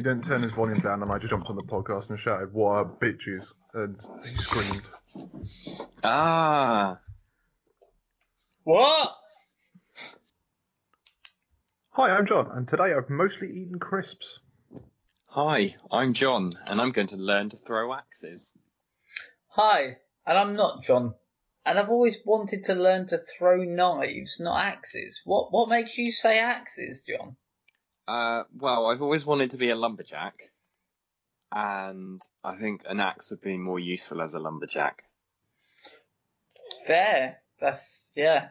eardrums. He didn't turn his volume down, and I just jumped on the podcast and shouted, "What are bitches?" and he screamed. Ah, What? Hi, I'm John, and today I've mostly eaten crisps. hi, I'm John, and I'm going to learn to throw axes. Hi, and I'm not John. And I've always wanted to learn to throw knives, not axes. What what makes you say axes, John? Uh, well, I've always wanted to be a lumberjack, and I think an axe would be more useful as a lumberjack. Fair. That's yeah.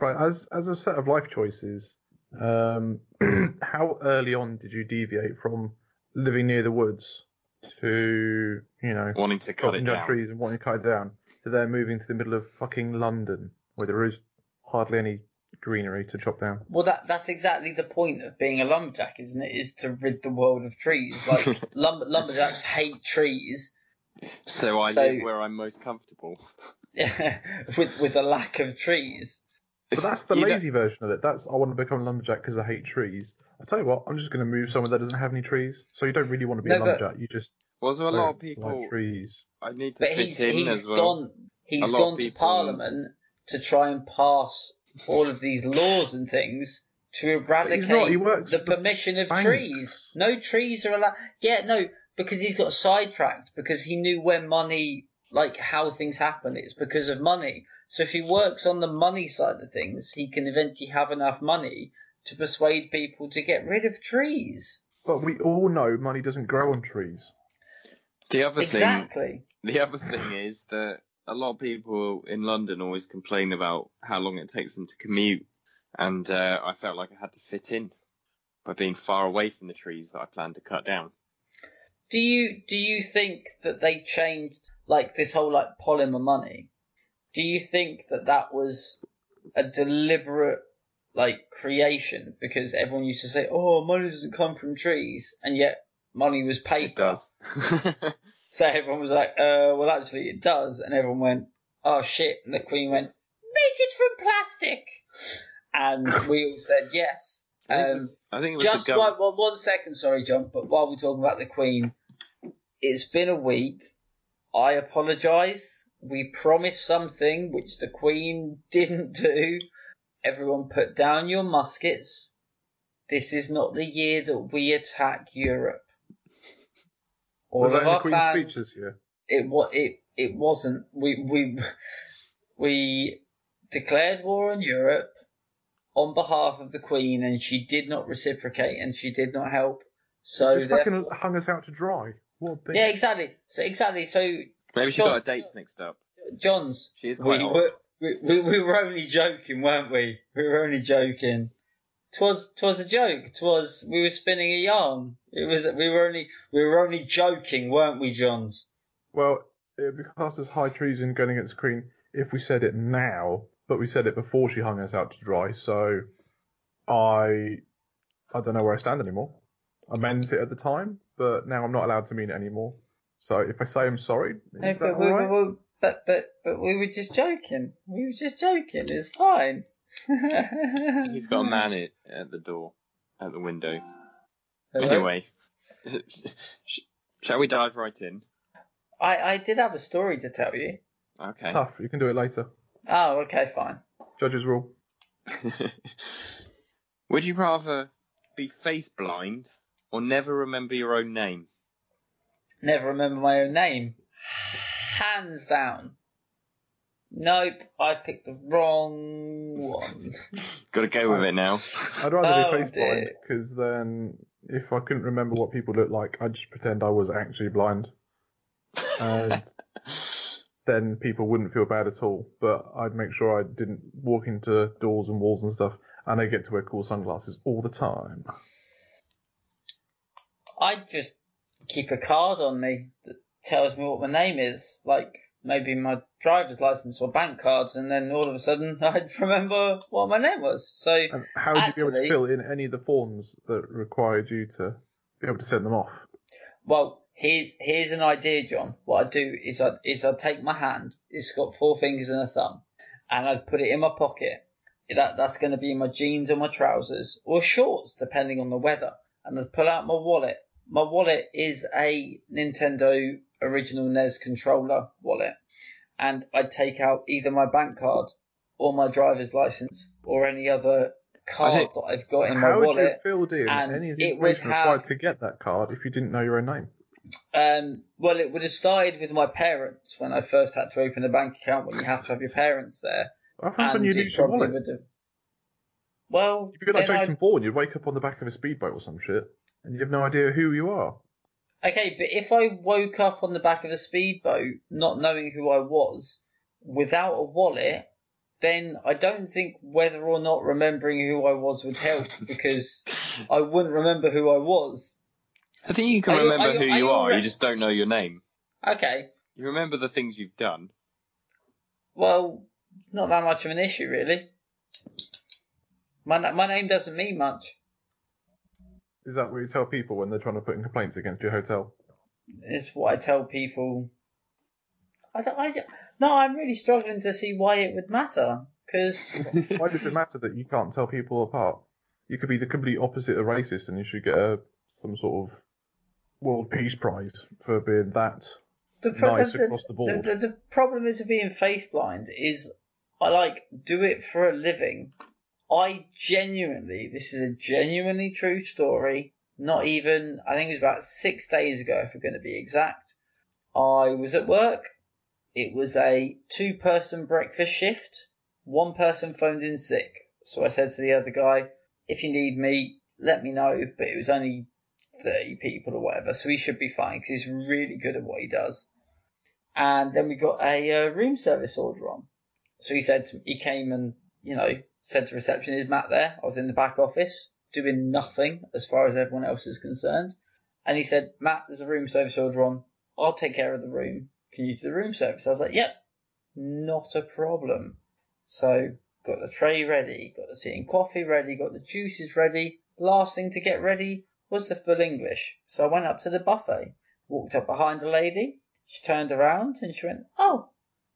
Right, as as a set of life choices, um, how early on did you deviate from living near the woods to you know Wanting to cut it down down. trees and wanting to cut it down to then moving to the middle of fucking London where there is hardly any greenery to chop down? Well, that that's exactly the point of being a lumberjack, isn't it? Is to rid the world of trees. Like lumber, lumberjacks hate trees, So I So- live where I'm most comfortable. Yeah, with with a lack of trees. But that's the You know- lazy version of it. That's I want to become a lumberjack because I hate trees. I tell you what, I'm just going to move somewhere that doesn't have any trees. So you don't really want to be a No, but- lumberjack. You just Was there a lot of like people? trees. I need to But fit he's in he's as well. gone he's A lot of gone to people- Parliament to try and pass all of these laws and things to eradicate not, the permission of banks. trees. No trees are allowed. Yeah, no, because he's got sidetracked because he knew where money, like how things happen. It's because of money. So if he works on the money side of things, he can eventually have enough money to persuade people to get rid of trees. But we all know money doesn't grow on trees. The other thing, Exactly. the other thing is that a lot of people in London always complain about how long it takes them to commute, and uh, I felt like I had to fit in by being far away from the trees that I planned to cut down. Do you do you think that they changed like this whole like polymer money? Do you think that that was a deliberate like creation because everyone used to say, "Oh, money doesn't come from trees," and yet money was paper. It does. So everyone was like, "Uh, well, actually, it does," and everyone went, "Oh shit!" And the Queen went, "Make it from plastic," and we all said yes. I think it Um, was, I think it was just the gov- one, one, one second, sorry, John. But while we're talking about the Queen, it's been a week. I apologise. We promised something which the Queen didn't do. Everyone, put down your muskets. This is not the year that we attack Europe. All Was that of in the our Queen's fans, speech this year? it what it it wasn't. We we we declared war on Europe on behalf of the Queen, and she did not reciprocate, and she did not help. So Just fucking hung us out to dry. What a yeah, exactly. So exactly. So Maybe she Sure. got her dates mixed up. John's, She is we old. we, we, we were only joking, weren't we? We were only joking. Twas twas a joke. Twas we were spinning a yarn. It was we were only we were only joking, weren't we, Johns? Well, it would be classed as high treason going against the Queen if we said it now, but we said it before she hung us out to dry. So I I don't know where I stand anymore. I meant it at the time, but now I'm not allowed to mean it anymore. So if I say I'm sorry, No, is that but, we, we, we, but but but we were just joking. We were just joking. It's fine. He's got a man at, at the door, at the window. Hello? Anyway, sh- shall we dive right in? I I did have a story to tell you. Okay. Tough. You can do it later. Oh, okay, fine. Judges rule. Would you rather be face blind or never remember your own name? Never remember my own name. Hands down. Nope, I picked the wrong one. Got to go with it now. I'd rather Oh, be face blind because then if I couldn't remember what people looked like, I'd just pretend I was actually blind. And then people wouldn't feel bad at all. But I'd make sure I didn't walk into doors and walls and stuff, and I get to wear cool sunglasses all the time. I just keep a card on me that tells me what my name is, like maybe my driver's license or bank cards, and then all of a sudden I'd remember what my name was. So And how would you be able to fill in any of the forms that required you to be able to send them off? Well, here's here's an idea, John. What I do is I is I take my hand. It's got four fingers and a thumb, and I put it in my pocket. That that's going to be in my jeans or my trousers or shorts, depending on the weather. and I'd pull out my wallet. My wallet is a Nintendo original NES controller wallet, and I'd take out either my bank card or my driver's license or any other card think- that I've got in my How would you wallet. have filled in any of the it would required to get that card if you didn't know your own name? Um, well, it would have started with my parents when I first had to open a bank account when you have to have your parents there. What happens when you lose your wallet? have. Well, If you're like Jason Bourne, you'd wake up on the back of a speedboat or some shit, and you have no idea who you are. Okay, but if I woke up on the back of a speedboat not knowing who I was without a wallet, then I don't think whether or not remembering who I was would help because I wouldn't remember who I was. I think you can Are you- remember are you- who are you you are. re- You just don't know your name. Okay, You remember the things you've done. well, not that much of an issue really. My my name doesn't mean much. Is that what you tell people when they're trying to put in complaints against your hotel? It's what I tell people. I I no, I'm really struggling to see why it would matter because Why does it matter that you can't tell people apart? You could be the complete opposite of racist, and you should get a some sort of world peace prize for being that. the, pro- Nice the, across the board. The, the, the problem is with being face blind is I like do it for a living. I genuinely, this is a genuinely true story. Not even, I think it was about six days ago, if we're going to be exact. I was at work. It was a two person breakfast shift. One person phoned in sick. So I said to the other guy, if you need me, let me know. But it was only 30 people or whatever, so he should be fine because he's really good at what he does. And then we got a uh, room service order on. So he said, to, he came and, you know, said to reception, is Matt there? I was in the back office doing nothing as far as everyone else is concerned. And he said, Matt, there's a room service order on. I'll take care of the room. Can you do the room service? I was like, yep, not a problem. So got the tray ready, got the tea and coffee ready, got the juices ready. Last thing to get ready was the full English. So I went up to the buffet, walked up behind a lady. She turned around and she went, oh.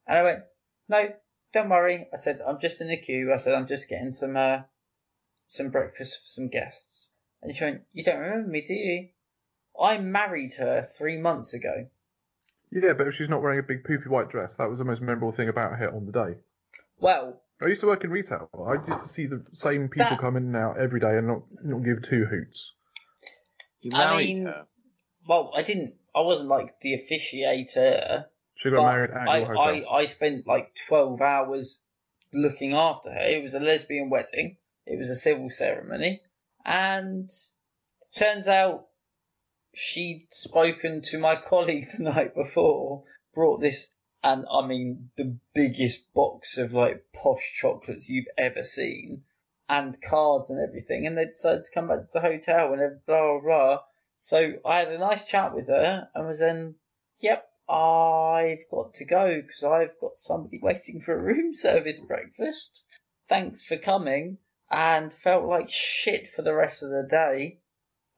And I went, no, don't worry. I said, I'm just in the queue. I said, I'm just getting some, uh, some breakfast for some guests. And she went, you don't remember me, do you? I married her three months ago. Yeah, but if she's not wearing a big poofy white dress, that was the most memorable thing about her on the day. Well, I used to work in retail. I used to see the same people That- come in and out every day and not not give two hoots. You I married mean- her. well, I didn't, I wasn't like the officiator. She got But married at I, your hotel. I, I spent like 12 hours looking after her. It was a lesbian wedding. It was a civil ceremony. And turns out she'd spoken to my colleague the night before, brought this, and I mean, the biggest box of like posh chocolates you've ever seen, and cards and everything. And they decided to come back to the hotel and blah, blah, blah. So I had a nice chat with her and was then, yep, I've got to go because I've got somebody waiting for a room service breakfast. Thanks for coming and felt like shit for the rest of the day.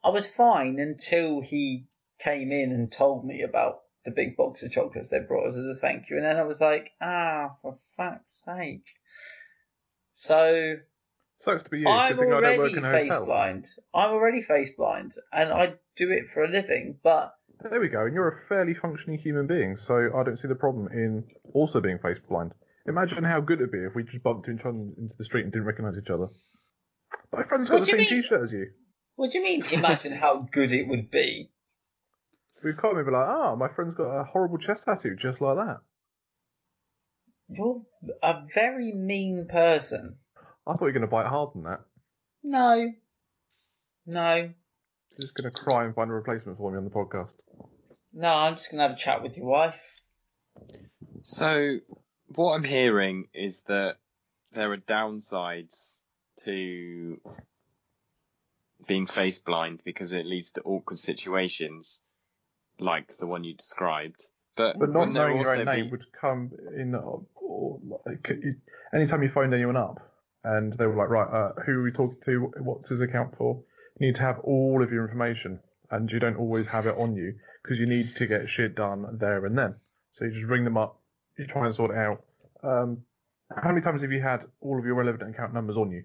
I was fine until he came in and told me about the big box of chocolates they brought us as a thank you. And then I was like, ah, for fuck's sake. So Sucks to be you. I'm Good thing I don't work already face blind. I'm already face blind and I do it for a living, but There we go. And you're a fairly functioning human being, so I don't see the problem in also being face blind. Imagine how good it'd be if we just bumped into each other into the street and didn't recognise each other. My friend's got What the same mean? T-shirt as you. what do you mean imagine how good it would be? We'd come and be like, ah, my friend's got a horrible chest tattoo just like that. You're a very mean person. I thought you were going to bite hard than that. No. No. You're just going to cry and find a replacement for me on the podcast. No, I'm just gonna have a chat with your wife. So, what I'm hearing is that there are downsides to being face blind because it leads to awkward situations like the one you described. But, But not knowing your also own name be- would come in, uh, or like, it- anytime you phoned anyone up and they were like, right, uh, who are we talking to? What's his account for? You need to have all of your information, and you don't always have it on you because you need to get shit done there and then. So you just ring them up, you try and sort it out. Um, how many times have you had all of your relevant account numbers on you?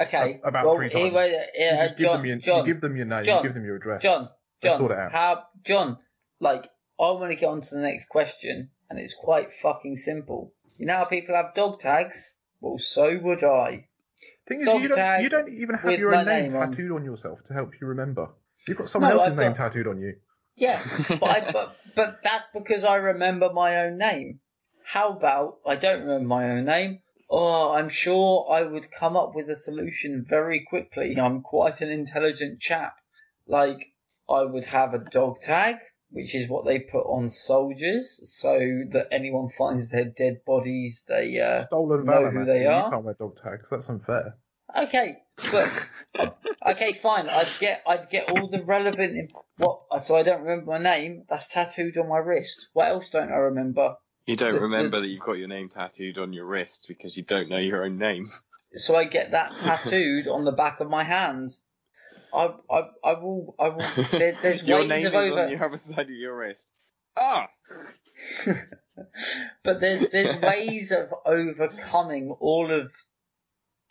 Okay. A- about well, three times. You uh, give John, them your, John, you give them your name, John, you give them your address. John, John, sort it out. how, John, like, I want to get on to the next question, and it's quite fucking simple. You know how people have dog tags? Well, so would I. Thing is, Dog you don't, you don't even have your own name, name on. tattooed on yourself to help you remember. You've got someone No, else's I've name got- tattooed on you. Yeah, but, I, but but that's because I remember my own name. How about I don't remember my own name? Oh, I'm sure I would come up with a solution very quickly. I'm quite an intelligent chap. Like I would have a dog tag, which is what they put on soldiers, so that anyone finds their dead bodies, they uh, Stolen know who Matthew. they You are. can't wear dog tags. That's unfair. Okay, but okay, fine. I'd get I'd get all the relevant in- what. So I don't remember my name. That's tattooed on my wrist. What else don't I remember? You don't remember that you've got your name tattooed on your wrist because you don't know your own name. So I get that tattooed on the back of my hands. I I I will I will. There, there's your name of is over, on the other side of your wrist. Ah! but there's there's ways of overcoming all of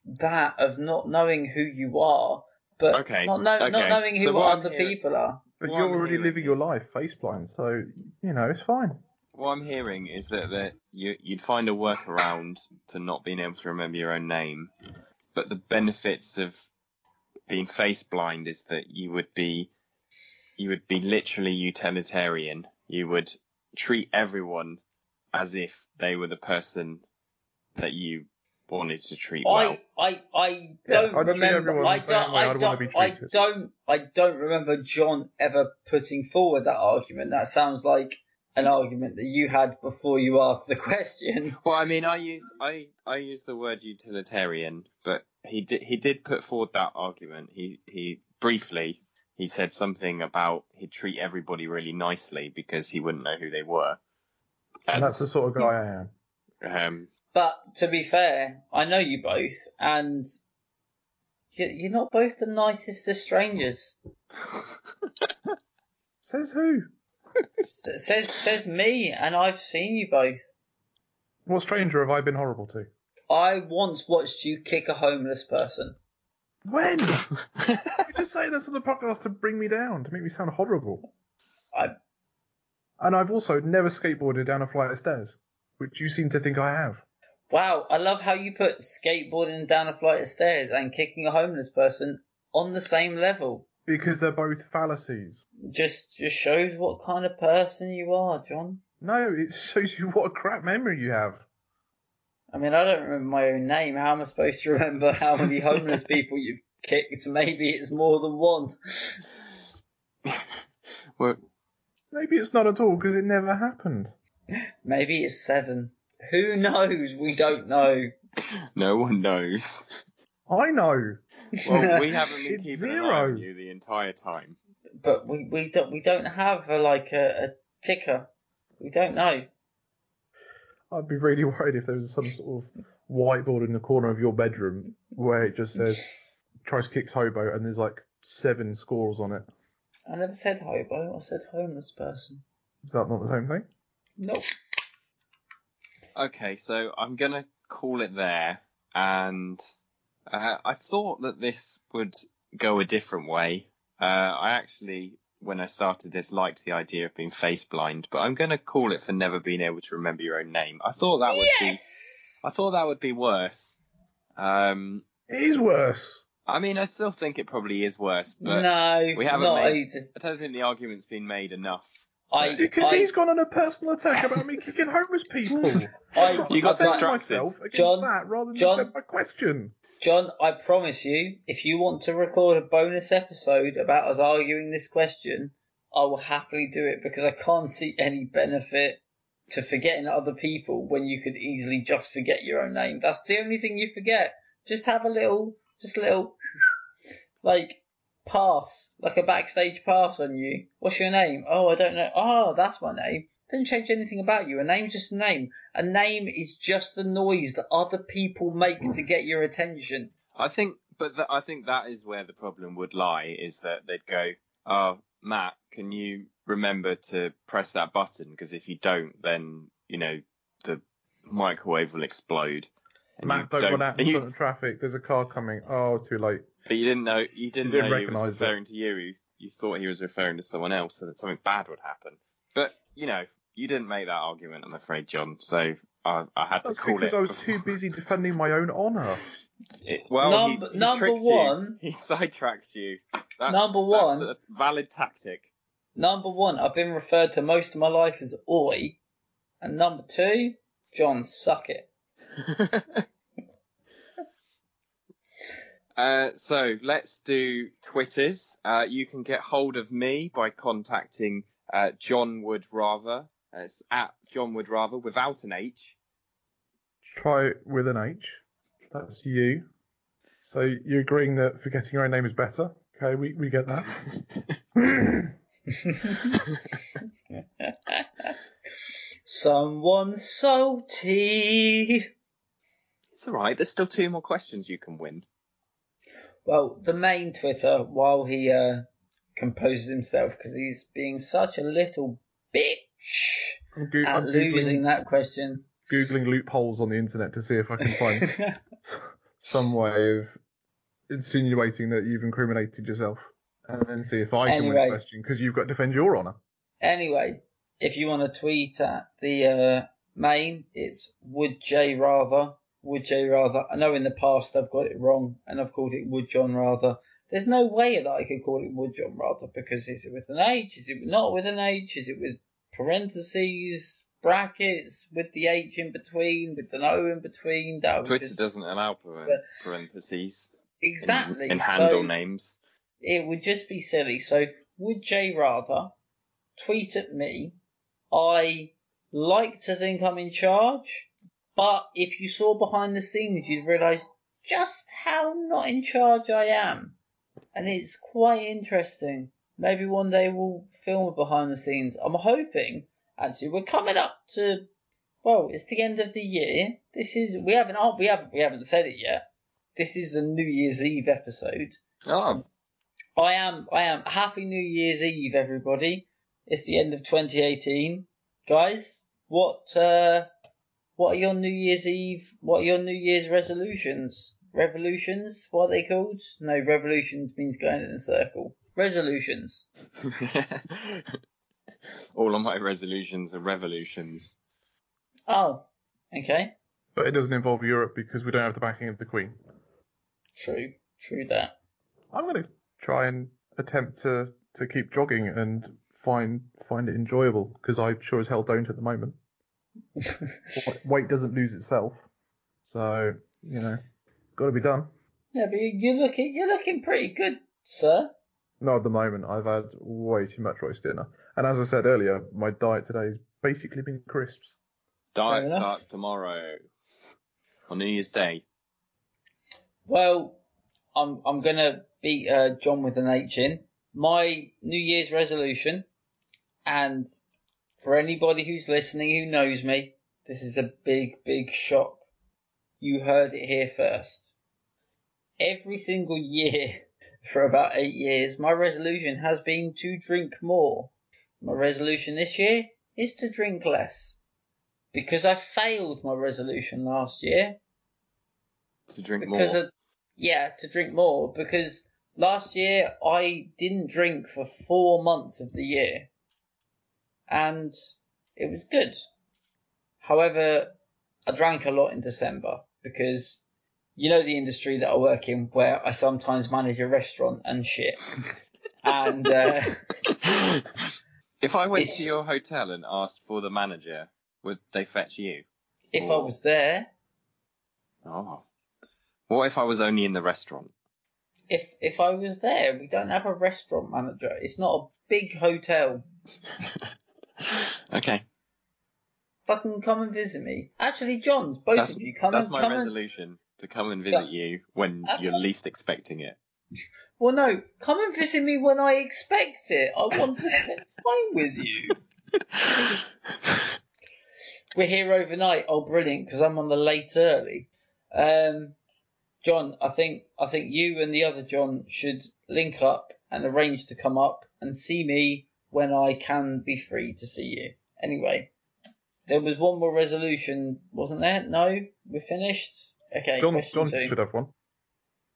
that of not knowing who you are, but Okay, not know, not knowing who So other hearing- people are. But What you're I'm already hearing living your life face blind, so you know it's fine. What I'm hearing is that, that you, you'd find a workaround to not being able to remember your own name, but the benefits of being face blind is that you would be you would be literally utilitarian. You would treat everyone as if they were the person that you wanted to treat well. I, I, I don't I'd remember. I don't. I don't. be I don't. I don't remember John ever putting forward that argument. That sounds like an argument that you had before you asked the question. Well, I mean, I use I I use the word utilitarian, but he did he did put forward that argument. He he briefly he said something about he'd treat everybody really nicely because he wouldn't know who they were. And that's the sort of guy I am. um, But to be fair, I know you both, and you- you're not both the nicest of strangers. Says who? Says says me, and I've seen you both. What stranger have I been horrible to? I once watched you kick a homeless person. When? you just say this on the podcast to bring me down, to make me sound horrible. I And I've also never skateboarded down a flight of stairs, which you seem to think I have. Wow, I love how you put skateboarding down a flight of stairs and kicking a homeless person on the same level. Because they're both fallacies. Just just shows what kind of person you are, John. No, it shows you what a crap memory you have. I mean, I don't remember my own name. How am I supposed to remember how many homeless people you've kicked? Maybe it's more than one. well, Maybe it's not at all because it never happened. Maybe it's seven. Who knows? We don't know. no one knows. I know. Well, we haven't been It's keeping an eye zero. on you the entire time. but we, we don't we don't have a, like a, a ticker. We don't know. I'd be really worried if there was some sort of whiteboard in the corner of your bedroom where it just says tries kicks hobo and there's like seven scores on it. I never said hobo. I said homeless person. Is that not the same thing? Nope. Okay, so I'm gonna call it there, and uh, I thought that this would go a different way. Uh, I actually, when I started this, liked the idea of being face blind, but I'm gonna call it for never being able to remember your own name. I thought that would yes. be, I thought that would be worse. Um, It is worse. I mean, I still think it probably is worse, but no, we haven't not made- either. I don't think the argument's been made enough. I, Because I, he's gone on a personal attack about me kicking homeless people. I, You got distracted. myself John- that rather than John- my question. John, I promise you, if you want to record a bonus episode about us arguing this question, I will happily do it because I can't see any benefit to forgetting other people when you could easily just forget your own name. That's the only thing you forget. Just have a little, just a little, like, pass, like a backstage pass on you. What's your name? Oh, I don't know. Oh, that's my name. Doesn't change anything about you. A name's just a name. A name is just the noise that other people make to get your attention. I think, but th- I think that is where the problem would lie. Is that they'd go, "Oh, Matt, can you remember to press that button? Because if you don't, then you know the microwave will explode." And Matt, you don't, run out in front of traffic. There's a car coming. Oh, too late. But you didn't know you didn't, You didn't know he was recognise it. referring to you. You, you thought he was referring to someone else, and that something bad would happen. But you know, you didn't make that argument. I'm afraid, John. So I, I had to call because it. Because I was before- too busy defending my own honour. It- well, Number- he, he number one- you. He sidetracked you. That's, Number that's one- a valid tactic. Number one, I've been referred to most of my life as Oi. And number two, John, suck it. Uh, so let's do Twitters. Uh, you can get hold of me by contacting uh, John Would Rather. It's at John Would Rather without an H. Try it with an H. That's you. So you're agreeing that forgetting your own name is better? Okay, we, we get that. Someone salty. It's all right. There's still two more questions you can win. Well, the main Twitter, while he uh, composes himself, because he's being such a little bitch I'm, go- at I'm losing googling, that question. googling loopholes on the internet to see if I can find some way of insinuating that you've incriminated yourself, and then see if I can win the question because you've got to defend your honour. Anyway, if you want to tweet at the uh, main, it's Would J Rather. Would J Rather. I know in the past I've got it wrong and I've called it Would John Rather. There's no way that I could call it Would John Rather because is it with an H? Is it not with an H? Is it with parentheses, brackets, with the H in between, with an O in between? That Twitter just- doesn't allow paren- parentheses in- exactly. in, So- handle names. it would just be silly. So would Jay rather tweet at me? I like to think I'm in charge, but if you saw behind the scenes, you'd realise just how not in charge I am. And it's quite interesting. Maybe one day we'll film a behind the scenes. I'm hoping, actually, we're coming up to, well, it's the end of the year. This is, we haven't, oh, we haven't, we haven't said it yet. This is a New Year's Eve episode. Oh, I am, I am. Happy New Year's Eve, everybody. It's the end of 2018. Guys, what, uh, what are your New Year's Eve, what are your New Year's resolutions? Revolutions? What are they called? No, revolutions means going in a circle. Resolutions. all of my resolutions are revolutions. Oh, okay. But it doesn't involve Europe because we don't have the backing of the Queen. True. True that. I'm going to try and attempt to, to keep jogging and find find it enjoyable because I sure as hell don't at the moment. Wa- Weight doesn't lose itself, so you know, got to be done. Yeah, but you- you're looking, you're looking pretty good, sir. Not at the moment. I've had way too much roast dinner, and as I said earlier, my diet today has basically been crisps. Diet starts tomorrow on New Year's Day. Well, I'm I'm gonna beat uh, John with an H in my New Year's resolution, and for anybody who's listening who knows me, this is a big big shock. You heard it here first. Every single year for about eight years, my resolution has been to drink more. My resolution this year is to drink less. Because I failed my resolution last year, To drink because more. of, yeah, to drink more because last year I didn't drink for four months of the year, and it was good. However, I drank a lot in December because you know the industry that I work in, where I sometimes manage a restaurant and shit, and uh, if I went to your hotel and asked for the manager, would they fetch you? if I was there, Oh. What if I was only in the restaurant? if if I was there, we don't have a restaurant manager. It's not a big hotel. okay. Fucking come and visit me. Actually, John's both That's, of you come that's and my come and resolution to come and visit you when Okay. you're least expecting it. Well, no, come and visit me when I expect it. I want to spend time with you. We're here overnight. Oh, brilliant! Because I'm on the late early. Um, John, I think I think you and the other John should link up and arrange to come up and see me when I can be free to see you. Anyway, there was one more resolution, wasn't there? No, we're finished. Okay, John, question John two. should have one.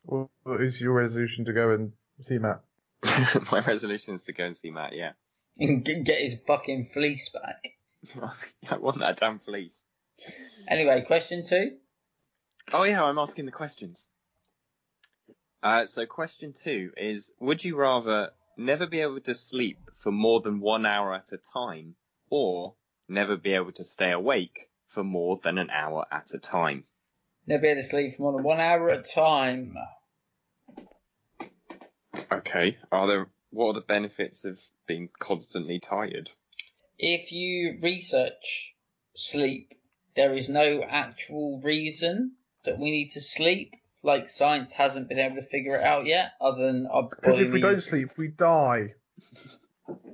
What what is your resolution to go and see Matt? My resolution is to go and see Matt. Yeah, and get get his fucking fleece back. I want that damn fleece. Anyway, question two. Oh yeah, I'm asking the questions. Uh, so question two is: Would you rather never be able to sleep for more than one hour at a time, or never be able to stay awake for more than an hour at a time? Never be able to sleep for more than one hour at a time. Okay. Are there what are the benefits of being constantly tired? If you research sleep, there is no actual reason that we need to sleep. Like science hasn't been able to figure it out yet, other than our Because if we don't sleep, we die.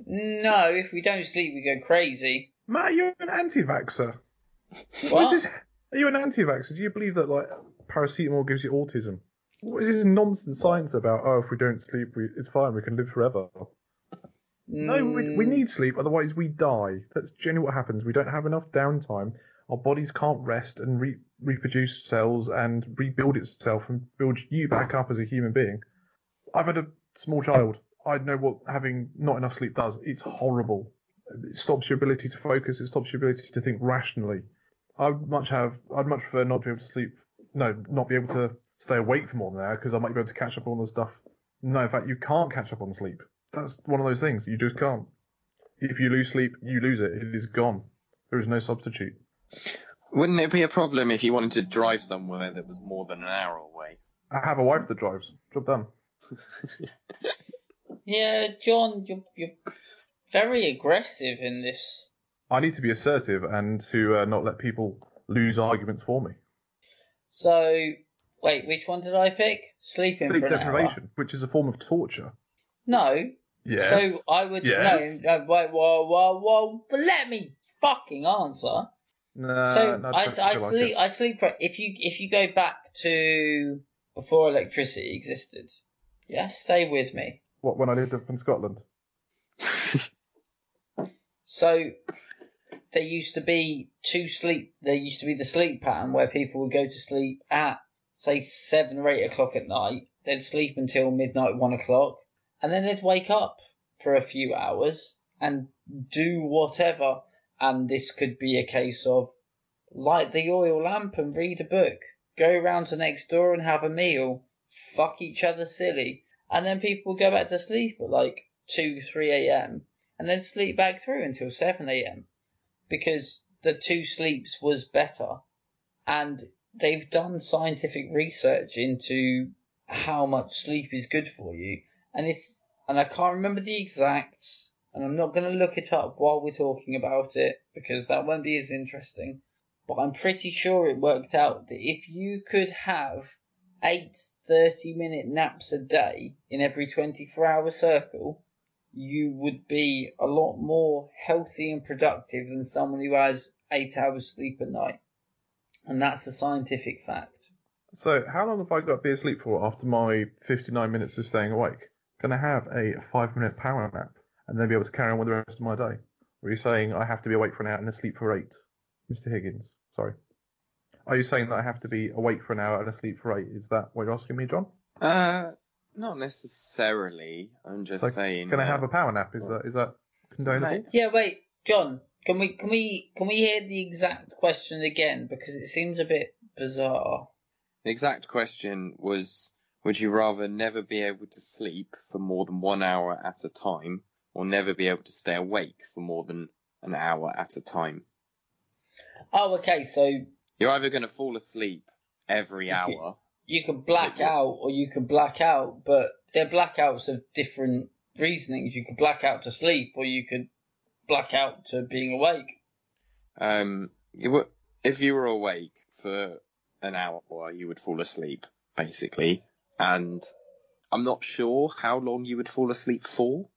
No, if we don't sleep, we go crazy. Matt, you're an anti-vaxxer. What? Is this? Are you an anti-vaxxer? Do you believe that like paracetamol gives you autism? What is this nonsense science about? Oh, if we don't sleep, we, it's fine. We can live forever. No, we, we Mm, need sleep, otherwise we die. That's generally what happens. We don't have enough downtime. Our bodies can't rest and re- reproduce cells and rebuild itself and build you back up as a human being. I've had a small child. I know what having not enough sleep does. It's horrible. It stops your ability to focus. It stops your ability to think rationally. I'd much have. I'd much prefer not to be able to sleep. No, not be able to stay awake for more than an hour because I might be able to catch up on the stuff. No, in fact, you can't catch up on sleep. That's one of those things. You just can't. If you lose sleep, you lose it. It is gone. There is no substitute. Wouldn't it be a problem if you wanted to drive somewhere that was more than an hour away? I have a wife that drives. Job done. Yeah, John, you're, you're very aggressive in this. I need to be assertive and to uh, not let people lose arguments for me. So, wait, which one did I pick? Sleeping Sleep for an deprivation, which is a form of torture. No. Yes. So I would Yes. no, no. Wait, whoa, whoa, whoa! But let me fucking answer. No, so no, I, I like sleep. it. I sleep for if you if you go back to before electricity existed. Yeah, stay with me. What when I lived up in Scotland? So there used to be two sleep. There used to be the sleep pattern where people would go to sleep at say seven or eight o'clock at night. They'd sleep until midnight, one o'clock, and then they'd wake up for a few hours and do whatever. And this could be a case of light the oil lamp and read a book, go round to next door and have a meal, fuck each other silly, and then people go back to sleep at like two, three a.m. and then sleep back through until seven a.m. because the two sleeps was better, and they've done scientific research into how much sleep is good for you, and if and I can't remember the exacts, and I'm not going to look it up while we're talking about it because that won't be as interesting. But I'm pretty sure it worked out that if you could have eight 30 minute naps a day in every 24 hour circle, you would be a lot more healthy and productive than someone who has eight hours sleep a night. And that's a scientific fact. So how long have I got to be asleep for after my 59 minutes of staying awake? Can I have a five minute power nap and then be able to carry on with the rest of my day? Or are you saying I have to be awake for an hour and asleep for eight? Mr. Higgins, sorry. Are you saying that I have to be awake for an hour and asleep for eight? Is that what you're asking me, John? Uh, not necessarily. I'm just So saying. Can I have a power nap? Is that is that condonable? Mate. Yeah, wait, John, can we can we can we hear the exact question again because it seems a bit bizarre. The exact question was: Would you rather never be able to sleep for more than one hour at a time, or never be able to stay awake for more than an hour at a time? Oh, okay, so You're either going to fall asleep every Okay. hour. you can black out or you can black out, but they're blackouts of different reasonings. You could black out to sleep or you could black out to being awake. Um, you would, if you were awake for an hour, you would fall asleep, basically. And I'm not sure how long you would fall asleep for.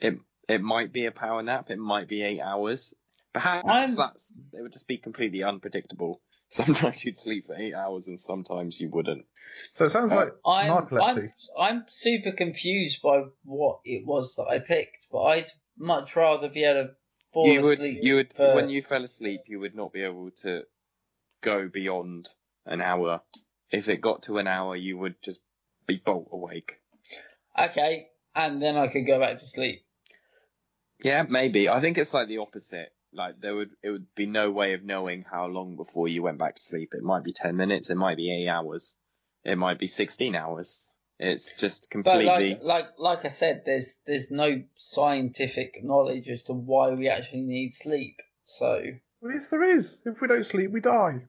It it might be a power nap. It might be eight hours. Perhaps I'm- that's it would just be completely unpredictable. Sometimes you'd sleep for eight hours, and sometimes you wouldn't. So it sounds uh, like I'm, narcolepsy. I'm, I'm super confused by what it was that I picked, but I'd much rather be able to fall you would asleep. you would for- when you fell asleep, you would not be able to go beyond an hour. If it got to an hour, you would just be bolt awake. Okay, and then I could go back to sleep. Yeah, maybe. I think it's like the opposite. Like there would it would be no way of knowing how long before you went back to sleep. It might be ten minutes, it might be eight hours, it might be sixteen hours. It's just completely. But completely like, like, like I said, there's there's no scientific knowledge as to why we actually need sleep. So, Well, yes, there is. If we don't sleep, we die.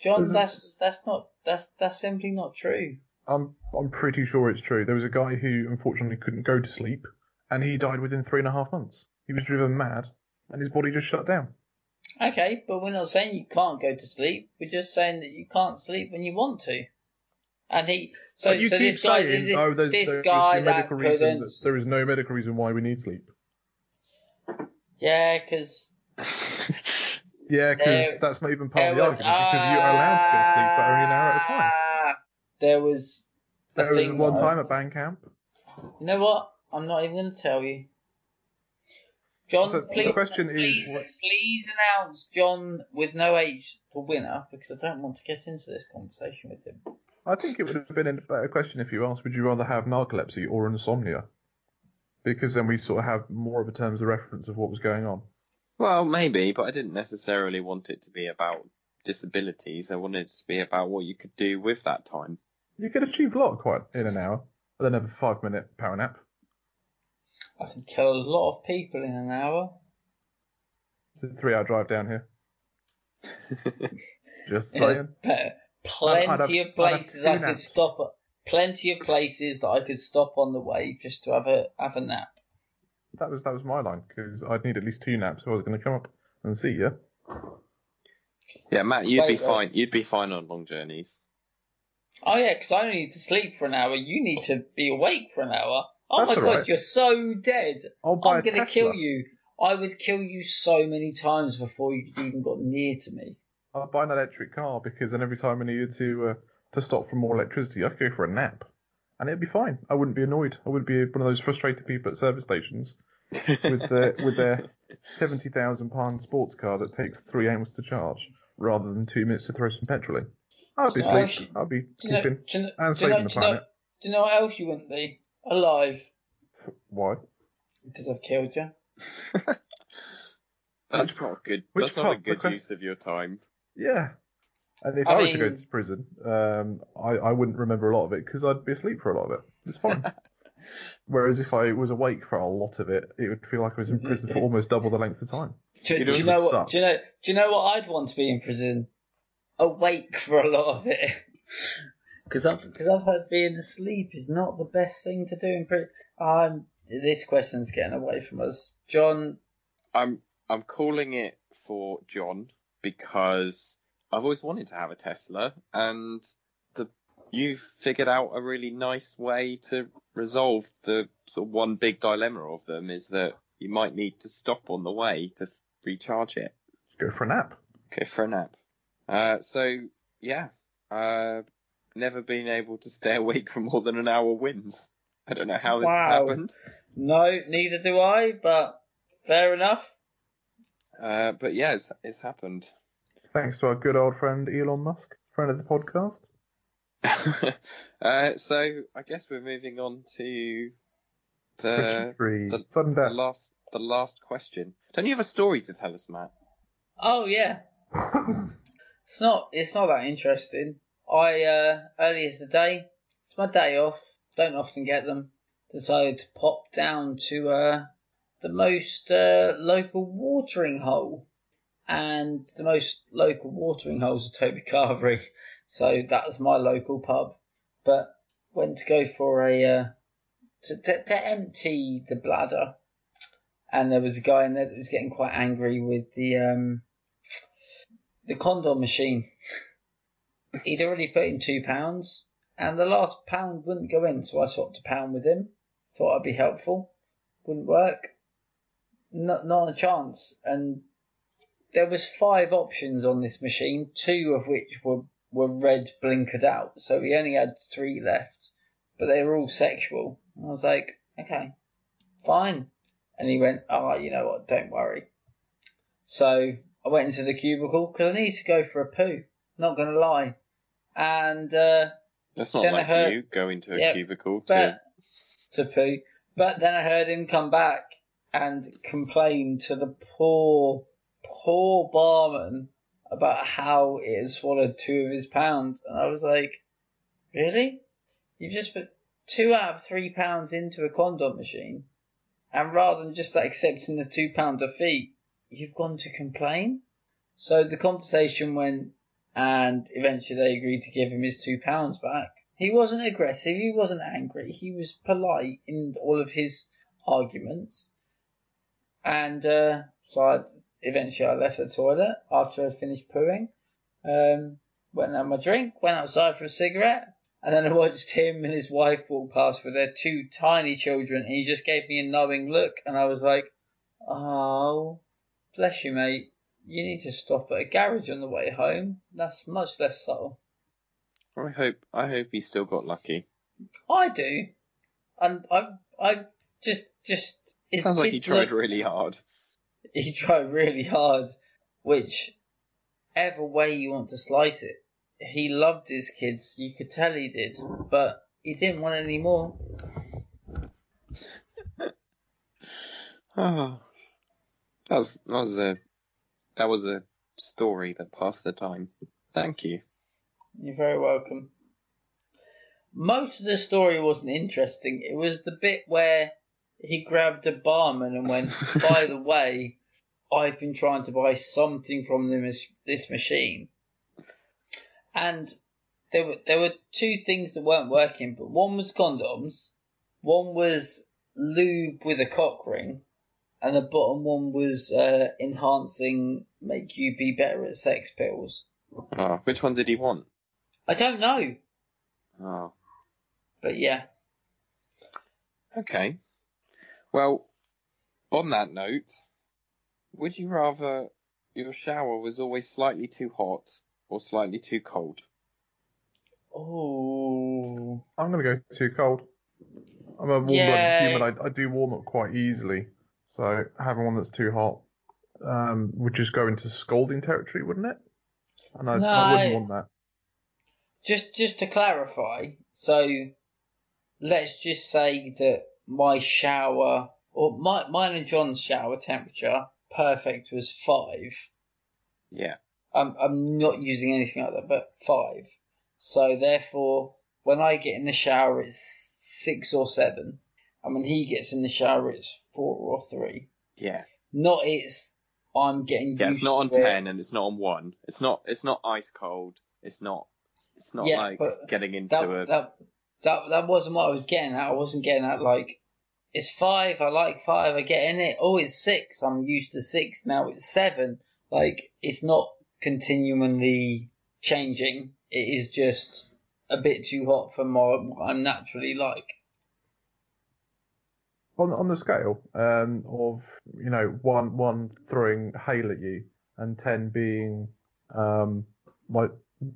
John, Isn't- that's that's not that's that's simply not true. I'm I'm pretty sure it's true. There was a guy who unfortunately couldn't go to sleep, and he died within three and a half months. He was driven mad, and his body just shut down. Okay, but we're not saying you can't go to sleep. We're just saying that you can't sleep when you want to. And he, so but you so keep this guy, saying, this, oh, there's, this there's guy no that medical reason. couldn't. That, there is no medical reason why we need sleep. Yeah, because Yeah, because that's not even part of the was, argument. Because you're allowed to get sleep, but only an hour at a time. Ah, There was a There was one time at band camp. You know what? I'm not even going to tell you. John, So the please, question is, please, what- please announce John with no age the winner because I don't want to get into this conversation with him. I think it would have been a better question if you asked, would you rather have narcolepsy or insomnia? Because then we sort of have more of a terms of reference of what was going on. Well, maybe, but I didn't necessarily want it to be about disabilities. I wanted it to be about what you could do with that time. You could achieve a lot quite in an hour, but then have a five minute power nap. I can kill a lot of people in an hour. It's a three hour drive down here. Just saying. a- pe- plenty I'd of I'd have places I could naps. stop at. Plenty of places that I could stop on the way just to have a have a nap. That was that was my line because I'd need at least two naps if I was going to come up and see you. Yeah, Matt, you'd be Wait, uh, fine. You'd be fine on long journeys. Oh yeah, because I only need to sleep for an hour. You need to be awake for an hour. Oh That's my god, right. you're so dead. I'm gonna Tesla. kill you. I would kill you so many times before you even got near to me. I'll buy an electric car because then every time I needed to uh, to stop for more electricity, I could go for a nap, and it'd be fine. I wouldn't be annoyed. I wouldn't be one of those frustrated people at service stations with their with their seventy thousand pound sports car that takes three hours to charge rather than two minutes to throw some petrol in. I'd be Oh, sleep. I'd be sleeping you know? keeping Do you know? and do you know, saving the do you know, planet. do you know what else you wouldn't be? Alive, Why? because I've killed you. That's not good. which That's not a part- good because- use of your time. Yeah. And if I I, was to go mean- to prison, um, I, I wouldn't remember a lot of it because I'd be asleep for a lot of it. It's fine. Whereas if I was awake for a lot of it, it would feel like I was in prison for almost double the length of time. Do, You do know you what know what? suck? Do you know? Do you know what I'd want to be in prison? Awake for a lot of it. Because I've, cause I've heard being asleep is not the best thing to do in prison. Um, this question's getting away from us. John, I'm I'm calling it for John because I've always wanted to have a Tesla, and the you've figured out a really nice way to resolve the sort of one big dilemma of them is that you might need to stop on the way to recharge it. Go for a nap. Go for a nap. Uh, so yeah, uh, never been able to stay awake for more than an hour wins. I don't know how this has Wow. happened. no, neither do I, but fair enough. Uh, but yeah, it's, it's happened. Thanks to our good old friend Elon Musk, friend of the podcast. uh, so I guess we're moving on to the, Question the- Sudden the last the last question. Don't you have a story to tell us, Matt? Oh yeah, it's not. It's not that interesting. I uh, earlier today, it's my day off. Don't often get them. Decided to pop down to uh, the most uh, local watering hole, and the most local watering hole is Toby Carvery, so that was my local pub. But went to go for a uh, to, to to empty the bladder, and there was a guy in there that was getting quite angry with the um the condom machine. He'd already put in two pounds, and the last pound wouldn't go in, so I swapped a pound with him. Thought I'd be helpful. Wouldn't work. Not, not a chance. And there was five options on this machine, two of which were, were red blinkered out, so we only had three left. But they were all sexual. I was like, okay, fine. And he went, oh, you know what, don't worry. So I went into the cubicle because I needed to go for a poo. Not gonna lie. And uh, That's not Then I like heard- you going to a Yep, cubicle to. to poo. But then I heard him come back and complain to the poor, poor barman about how it had swallowed two of his pounds, and I was like, really? You've just put two out of three pounds into a condom machine, and rather than just accepting the two pounder fee, you've gone to complain? So the conversation went, and eventually they agreed to give him his two pounds back. He wasn't aggressive, he wasn't angry, he was polite in all of his arguments. And uh, so I, eventually I left the toilet after I finished pooing, um, went and had my drink, went outside for a cigarette, and then I watched him and his wife walk past with their two tiny children, and he just gave me a knowing look, and I was like, oh, bless you, mate. You need to stop at a garage on the way home. That's much less subtle. I hope I hope he still got lucky. I do, and I I just just his Sounds like he tried really hard. he tried really hard, which ever way you want to slice it, he loved his kids. You could tell he did, but he didn't want any more. Oh, that was that was a that was a story that passed the time. Thank you. You're very welcome. Most of the story wasn't interesting. It was the bit where he grabbed a barman and went, "By the way, I've been trying to buy something from this this machine," and there were there were two things that weren't working. But one was condoms, one was lube with a cock ring, and the bottom one was uh, enhancing, make you be better at sex pills. Oh, which one did he want? I don't know. Oh, But yeah, okay. Well, on that note, would you rather your shower was always slightly too hot or slightly too cold? oh, I'm gonna go too cold. I'm a warm blooded Yay. human. I, I do warm up quite easily. So having one that's too hot um, would just go into scalding territory, wouldn't it? And I, No, I wouldn't I- want that. just just to clarify, so let's just say that my shower or my mine and John's shower temperature perfect was five. Yeah. I'm I'm not using anything like that, but five. So therefore, when I get in the shower, it's six or seven, and when he gets in the shower, it's four or three. Yeah. Not it's I'm getting Yeah, used it's not on it. ten and it's not on one. It's not it's not ice cold. It's not it's not Yeah, like getting into that, a that that that wasn't what I was getting at. I wasn't getting at like it's five. I like five. I get in it. Oh, it's six. I'm used to six now. It's seven. Like it's not continually changing. It is just a bit too hot for my what I'm naturally like. On on the scale um, of you know one one throwing hail at you and ten being um, like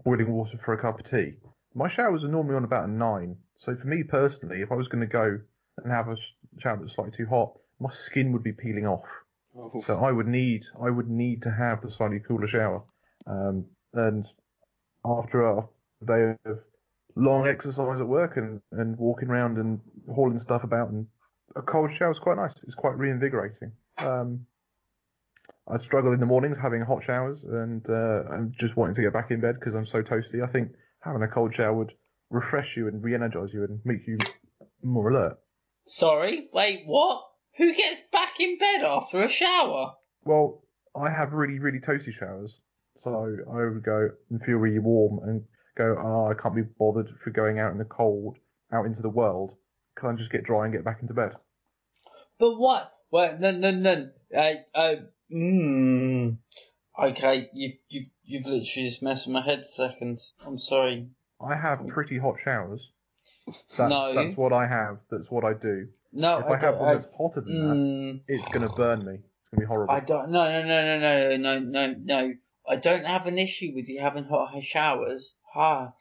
boiling water for a cup of tea. My showers are normally on about a nine. So for me personally, if I was going to go and have a shower that's slightly too hot, my skin would be peeling off. Oh, So I would need I would need to have the slightly cooler shower. Um, and after a day of long exercise at work and, and walking around and hauling stuff about, and a cold shower is quite nice. It's quite reinvigorating. Um, I struggle in the mornings having hot showers and uh, and just wanting to get back in bed because I'm so toasty. I think having a cold shower would refresh you and re-energize you and make you more alert. Sorry. Wait. What? Who gets back in bed after a shower? Well, I have really, really toasty showers. So I would go and feel really warm and go, oh, I can't be bothered for going out in the cold, out into the world. Can I just get dry and get back into bed? But what? Well, no, no, no. Uh, uh, mm, okay, you, you, you've literally just messed with my head a second. I'm sorry. I have pretty hot showers. That's, No. that's what I have. That's what I do. No, If I, I have one I, that's hotter than that, mm, it's going to burn me. It's going to be horrible. I don't. No, no, no, no, no, no, no, no. I don't have an issue with you having hot showers. Ha,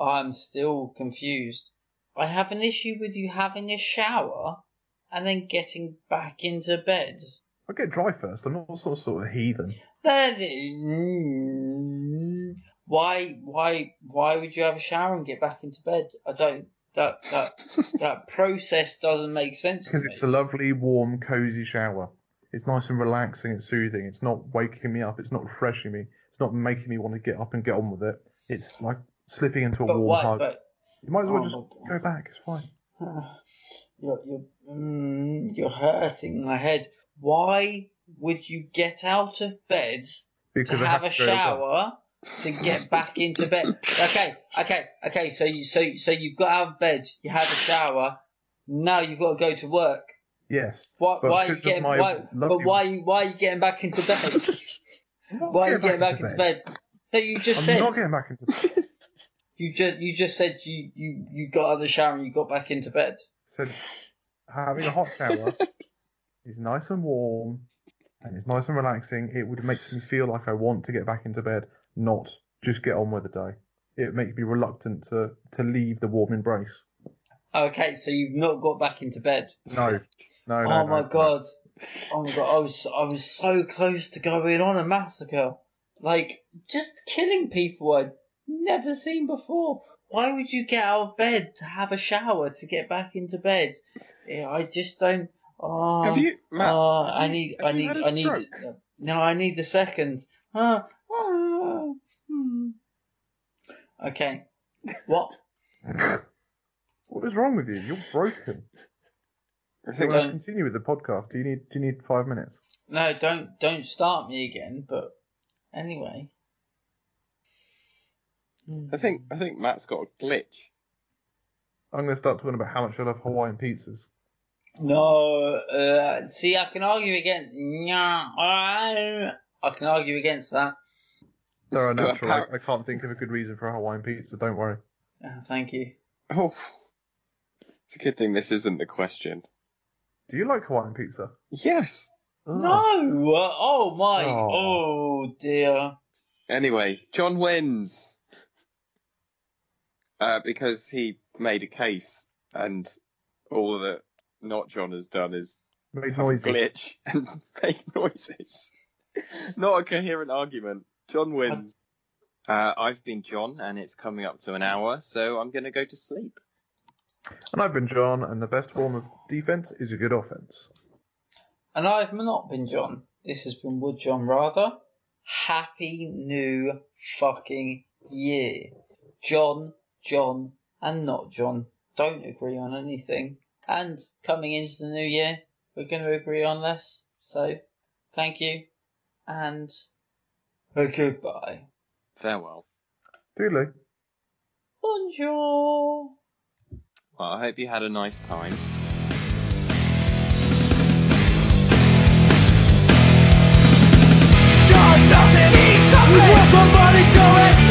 I'm still confused. I have an issue with you having a shower and then getting back into bed. I get dry first. I'm not some sort of heathen. Mm, why, why, why would you have a shower and get back into bed? I don't. That that that process doesn't make sense. to Because me. it's a lovely, warm, cozy shower. It's nice and relaxing. It's soothing. It's not waking me up. It's not refreshing me. It's not making me want to get up and get on with it. It's like slipping into a But warm why? hug. But you might as well Oh just go back. It's fine. you're you're mm, you're hurting my head. Why would you get out of bed Because to I have a to go to bed. shower to get back into bed? Okay, okay, okay. So you so so you've got out of bed. You had a shower. Now you've got to go to work. Yes. Why, But why are you getting why, but why why are you getting back into bed? Why are you getting back into into bed? No, you just I'm said not getting back into bed. You just you just said you you you got out of the shower and you got back into bed. So having a hot shower is nice and warm and it's nice and relaxing. It would make me feel like I want to get back into bed, not just get on with the day. It makes me reluctant to, to leave the warm embrace. Okay, so you've not got back into bed. No, no, no. oh my no. god. Oh my god, I was I was so close to going on a massacre. Like just killing people I'd never seen before. Why would you get out of bed to have a shower to get back into bed? Yeah, I just don't oh, Have you, Matt? oh, I have you- need have I need had a I need stroke? No, I need the second. Uh, uh, hmm. Okay. What? What is wrong with you? You're broken. I Do think you want to continue with the podcast? Do you need Do you need five minutes? No, don't don't start me again, but anyway. I think I think Matt's got a glitch. I'm going to start talking about how much I love Hawaiian pizzas. No, uh, see, I can argue against. Nah, I I can argue against that. They're But unnatural. I, I can't think of a good reason for a Hawaiian pizza. Don't worry. Uh, thank you. Oh, it's a good thing this isn't the question. Do you like Hawaiian pizza? Yes. Ugh. No, uh, oh my, Oh. oh dear. Anyway, John wins. Uh, because he made a case, and all that not John has done is Made have a noises. glitch and make noises. Not a coherent argument. John wins. Uh, I've been John, and it's coming up to an hour, so I'm going to go to sleep. And I've been John, and the best form of defense is a good offense. And I've not been John. This has been Would John rather. Happy new fucking year. John, John and not John don't agree on anything. And coming into the new year, we're going to agree on less. So, thank you and goodbye. Farewell. Doodle. Bonjour. Well, I hope you had a nice time. Somebody it?